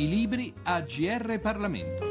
I libri a GR Parlamento.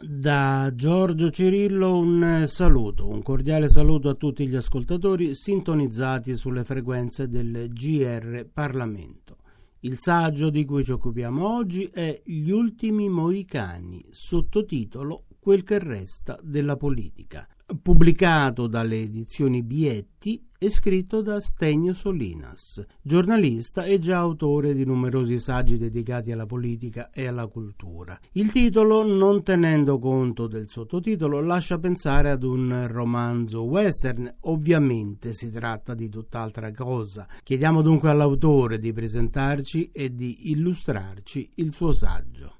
Da Giorgio Cirillo un saluto, un cordiale saluto a tutti gli ascoltatori sintonizzati sulle frequenze del GR Parlamento. Il saggio di cui ci occupiamo oggi è Gli ultimi moicani, sottotitolo Quel che resta della politica, pubblicato dalle edizioni Bietti e scritto da Stegno Solinas, giornalista e già autore di numerosi saggi dedicati alla politica e alla cultura. Il titolo, non tenendo conto del sottotitolo, lascia pensare ad un romanzo western. Ovviamente si tratta di tutt'altra cosa. Chiediamo dunque all'autore di presentarci e di illustrarci il suo saggio.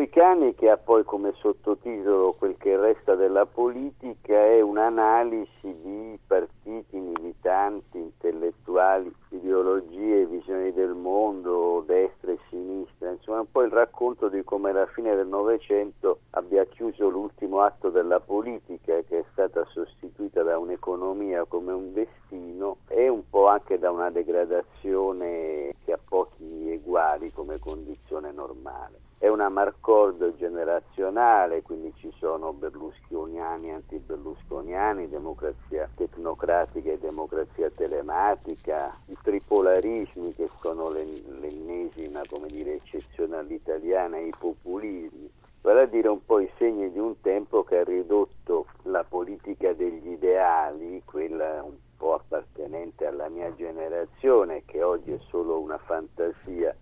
Ultimi moicani, che ha poi come sottotitolo quel che resta della politica, è un'analisi di partiti militanti, intellettuali, ideologie, visioni del mondo, destra e sinistra, insomma un po' il racconto di come la fine del Novecento abbia chiuso l'ultimo atto della politica che è stata sostituita da un'economia come un destino e un po' anche da una degradazione che ha pochi eguali come condizione normale è una marcord generazionale, quindi ci sono berlusconiani, anti-berlusconiani, democrazia tecnocratica e democrazia telematica, i tripolarismi che sono l'ennesima dire, eccezione all'italiana, i populismi, vale a dire un po' i segni di un tempo che ha ridotto la politica degli ideali, quella un po' appartenente alla mia generazione, che oggi è solo una fantasia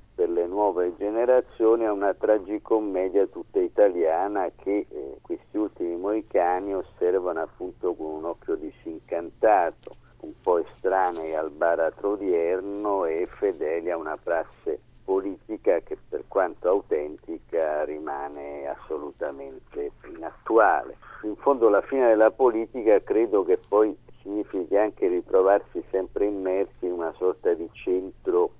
nuove generazioni è una tragicommedia tutta italiana che eh, questi ultimi moicani osservano appunto con un occhio disincantato, un po' estranei al baratro odierno e fedeli a una prassi politica che per quanto autentica rimane assolutamente inattuale. In fondo la fine della politica credo che poi significhi anche ritrovarsi sempre immersi in una sorta di centro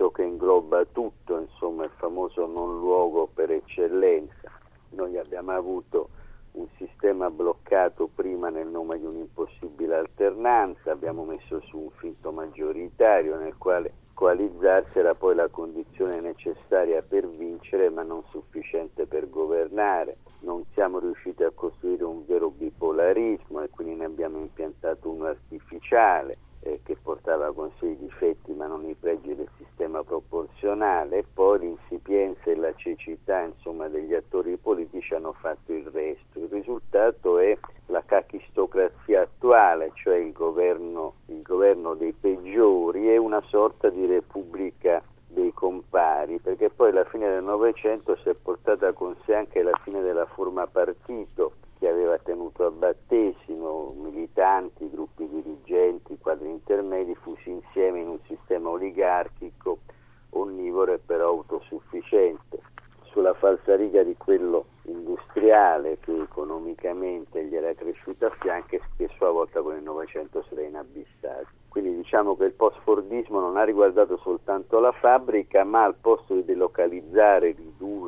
rischioso che ingloba tutto, insomma il famoso non luogo per eccellenza. Noi abbiamo avuto un sistema bloccato prima nel nome di un'impossibile alternanza, abbiamo messo su un finto maggioritario nel quale coalizzarsi era poi la condizione necessaria per vincere ma non sufficiente per governare. Non siamo riusciti a costruire un vero bipolarismo e quindi ne abbiamo impiantato uno artificiale eh, che portava con sé i difetti ma non i pregi proporzionale e poi l'insipienza e la cecità insomma, degli attori politici hanno fatto il resto. Il risultato è la cachistocrazia attuale, cioè il governo, il governo dei peggiori e una sorta di repubblica dei compari, perché poi la fine del Novecento si è portata con sé anche la fine della forma partito che aveva tenuto a battesimo militanti, gruppi dirigenti, quadri intermedi fusi insieme in un sistema oligarchico, onnivoro e però autosufficiente. Sulla falsariga di quello industriale che economicamente gli era cresciuto a fianco e che a volta con il Novecento si era inabissato. Quindi diciamo che il post-fordismo non ha riguardato soltanto la fabbrica, ma al posto di delocalizzare,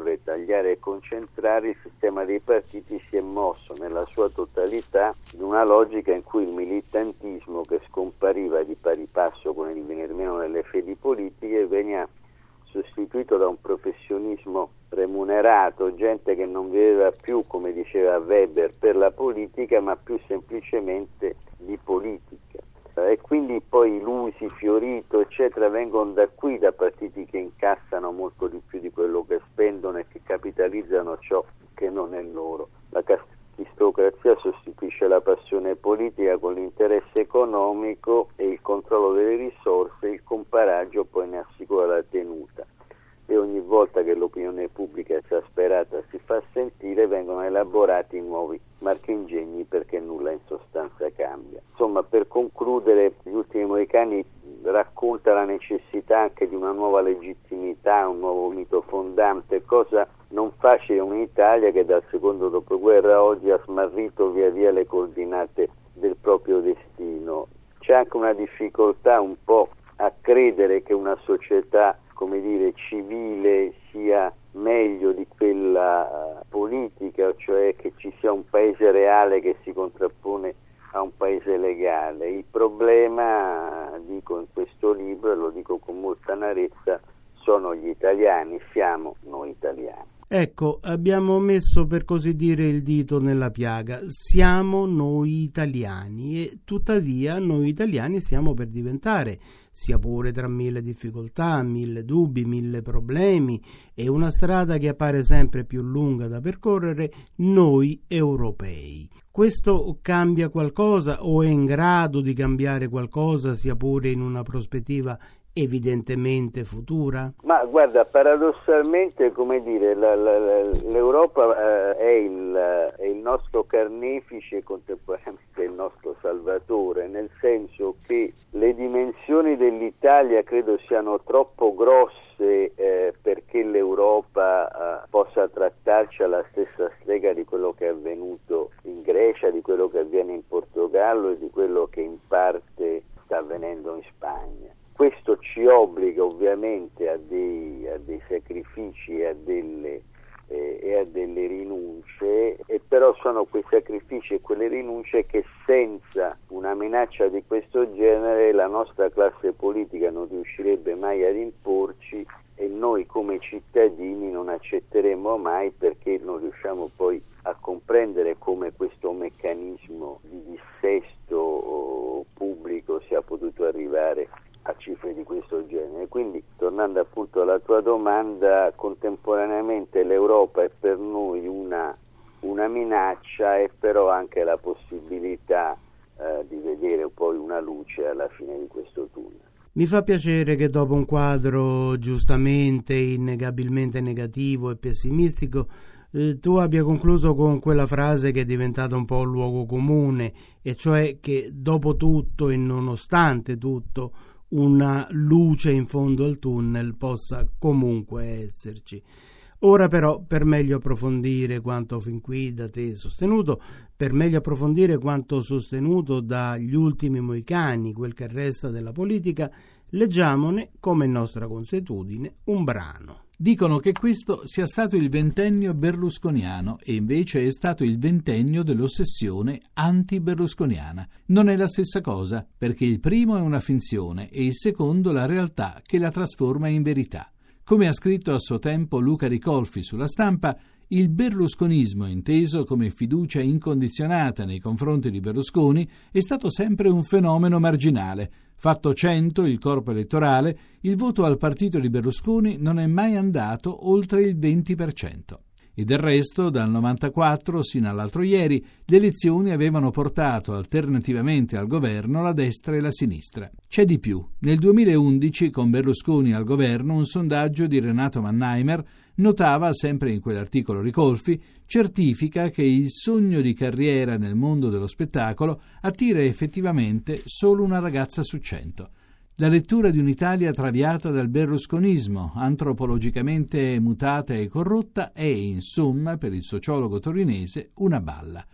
ridurre, tagliare e concentrare, il sistema dei partiti si è mosso nella sua totalità in una logica in cui il militantismo che scompariva di pari passo con il venir meno delle fedi politiche veniva sostituito da un professionismo remunerato, gente che non viveva più, come diceva Weber, per la politica, ma più semplicemente di politica e quindi poi Lusi, Fiorito, eccetera, vengono da qui, da partiti che incassano molto di più di quello che spendono e che capitalizzano ciò che non è loro. La castistocrazia sostituisce la passione politica con l'interesse economico e il controllo delle risorse, il comparaggio poi ne assicura la tenuta e ogni volta che l'opinione pubblica esasperata si fa sentire vengono elaborati nuovi marchingegni perché nulla in sostanza cambia. Insomma, per concludere, gli ultimi moicani racconta la necessità anche di una nuova legittimità, un nuovo mito fondante, cosa non facile un'Italia che dal secondo dopoguerra oggi ha smarrito via via le coordinate del proprio destino. C'è anche una difficoltà un po' a credere che una società come dire, civile sia meglio di quella politica, cioè che ci sia un paese reale che si contrappone paese legale. Il problema, dico in questo libro, e lo dico con molta narezza, sono gli italiani, siamo noi italiani. Ecco, abbiamo messo per così dire il dito nella piaga. Siamo noi italiani e tuttavia noi italiani stiamo per diventare, sia pure tra mille difficoltà, mille dubbi, mille problemi e una strada che appare sempre più lunga da percorrere, noi europei. Questo cambia qualcosa o è in grado di cambiare qualcosa, sia pure in una prospettiva evidentemente futura? Ma guarda, paradossalmente, come dire, la, la, la, l'Europa eh, è, il, è, il, nostro carnefice e contemporaneamente il nostro salvatore, nel senso che le dimensioni dell'Italia credo siano troppo grosse eh, perché l'Europa eh, possa trattarci alla stessa strega di quello che è avvenuto in Grecia, di quello che avviene in Portogallo e di quello che in parte sta avvenendo in Spagna. Ovviamente a dei, a dei sacrifici e a, delle, eh, e a delle rinunce, e però sono quei sacrifici e quelle rinunce che senza una minaccia di questo genere la nostra classe politica non riuscirebbe mai ad imporci e noi come cittadini non accetteremo mai perché non riusciamo poi a comprendere come questo meccanismo di dissesto pubblico sia potuto arrivare a cifre di questo genere. Quindi, appunto alla tua domanda, contemporaneamente l'Europa è per noi una, una minaccia e però anche la possibilità eh, di vedere poi una luce alla fine di questo tunnel. Mi fa piacere che dopo un quadro giustamente, innegabilmente negativo e pessimistico, eh, tu abbia concluso con quella frase che è diventata un po' un luogo comune, e cioè che dopo tutto e nonostante tutto una luce in fondo al tunnel possa comunque esserci. Ora però, per meglio approfondire quanto fin qui da te sostenuto, per meglio approfondire quanto sostenuto dagli ultimi moicani, quel che resta della politica, leggiamone, come nostra consuetudine, un brano. Dicono che questo sia stato il ventennio berlusconiano e invece è stato il ventennio dell'ossessione anti-berlusconiana. Non è la stessa cosa, perché il primo è una finzione e il secondo la realtà che la trasforma in verità. Come ha scritto a suo tempo Luca Ricolfi sulla stampa, il berlusconismo, inteso come fiducia incondizionata nei confronti di Berlusconi, è stato sempre un fenomeno marginale. Fatto 100 il corpo elettorale, il voto al partito di Berlusconi non è mai andato oltre il 20%. E del resto, dal 94 sino all'altro ieri, le elezioni avevano portato alternativamente al governo la destra e la sinistra. C'è di più. Nel 2011, con Berlusconi al governo, un sondaggio di Renato Mannheimer notava, sempre in quell'articolo Ricolfi, certifica che il sogno di carriera nel mondo dello spettacolo attira effettivamente solo una ragazza su cento. La lettura di un'Italia traviata dal berlusconismo, antropologicamente mutata e corrotta, è, insomma, per il sociologo torinese, una balla.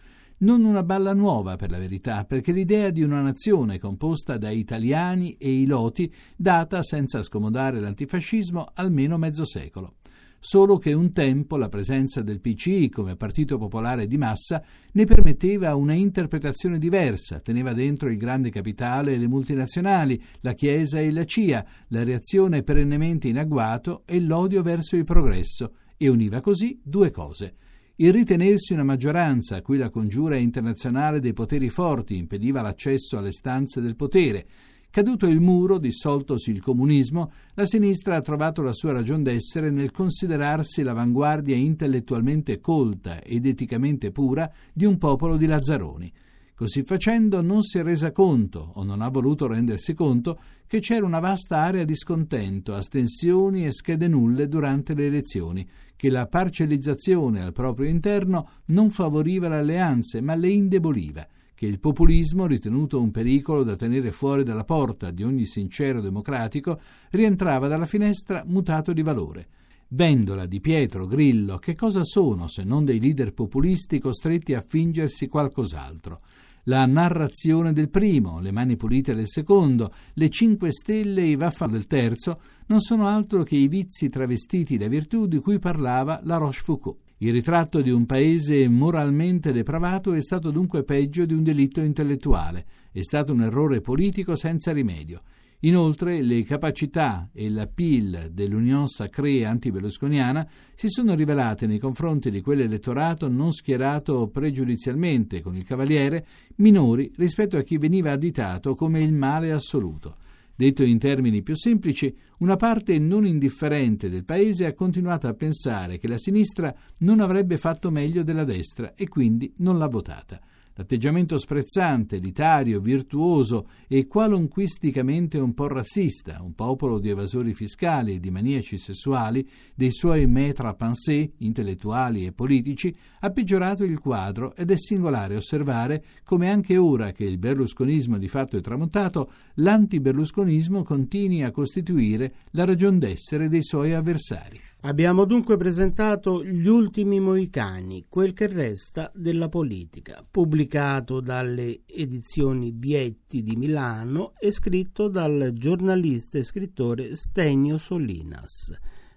Non una balla nuova, per la verità, perché l'idea di una nazione composta da italiani e iloti data, senza scomodare l'antifascismo, almeno mezzo secolo solo che un tempo la presenza del PCI come partito popolare di massa ne permetteva una interpretazione diversa, teneva dentro il grande capitale e le multinazionali, la Chiesa e la CIA, la reazione perennemente in agguato e l'odio verso il progresso, e univa così due cose. Il ritenersi una maggioranza a cui la congiura internazionale dei poteri forti impediva l'accesso alle stanze del potere, Caduto il muro, dissoltosi il comunismo, la sinistra ha trovato la sua ragion d'essere nel considerarsi l'avanguardia intellettualmente colta ed eticamente pura di un popolo di lazzaroni. Così facendo non si è resa conto, o non ha voluto rendersi conto, che c'era una vasta area di scontento, astensioni e schede nulle durante le elezioni, che la parcellizzazione al proprio interno non favoriva le alleanze, ma le indeboliva che il populismo, ritenuto un pericolo da tenere fuori dalla porta di ogni sincero democratico, rientrava dalla finestra mutato di valore. Vendola, Di Pietro, Grillo, che cosa sono se non dei leader populisti costretti a fingersi qualcos'altro? La narrazione del primo, le mani pulite del secondo, le cinque stelle e i vaffanculo del terzo non sono altro che i vizi travestiti da virtù di cui parlava la Rochefoucauld. Il ritratto di un paese moralmente depravato è stato dunque peggio di un delitto intellettuale, è stato un errore politico senza rimedio. Inoltre le capacità e l'appeal dell'Unione Sacrée anti-berlusconiana si sono rivelate nei confronti di quell'elettorato non schierato pregiudizialmente con il Cavaliere minori rispetto a chi veniva additato come il male assoluto. Detto in termini più semplici, una parte non indifferente del Paese ha continuato a pensare che la sinistra non avrebbe fatto meglio della destra e quindi non l'ha votata. L'atteggiamento sprezzante, elitario, virtuoso e qualunquisticamente un po' razzista, un popolo di evasori fiscali e di maniaci sessuali, dei suoi maître à penser, intellettuali e politici, ha peggiorato il quadro ed è singolare osservare come anche ora che il berlusconismo di fatto è tramontato, l'antiberlusconismo continui a costituire la ragion d'essere dei suoi avversari. Abbiamo dunque presentato Gli ultimi moicani, quel che resta della politica, pubblicato dalle edizioni Bietti di Milano e scritto dal giornalista e scrittore Stegno Solinas.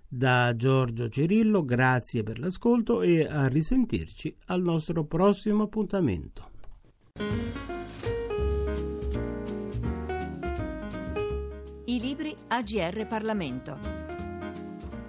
Da Giorgio Cirillo, grazie per l'ascolto e a risentirci al nostro prossimo appuntamento. I libri AGR Parlamento.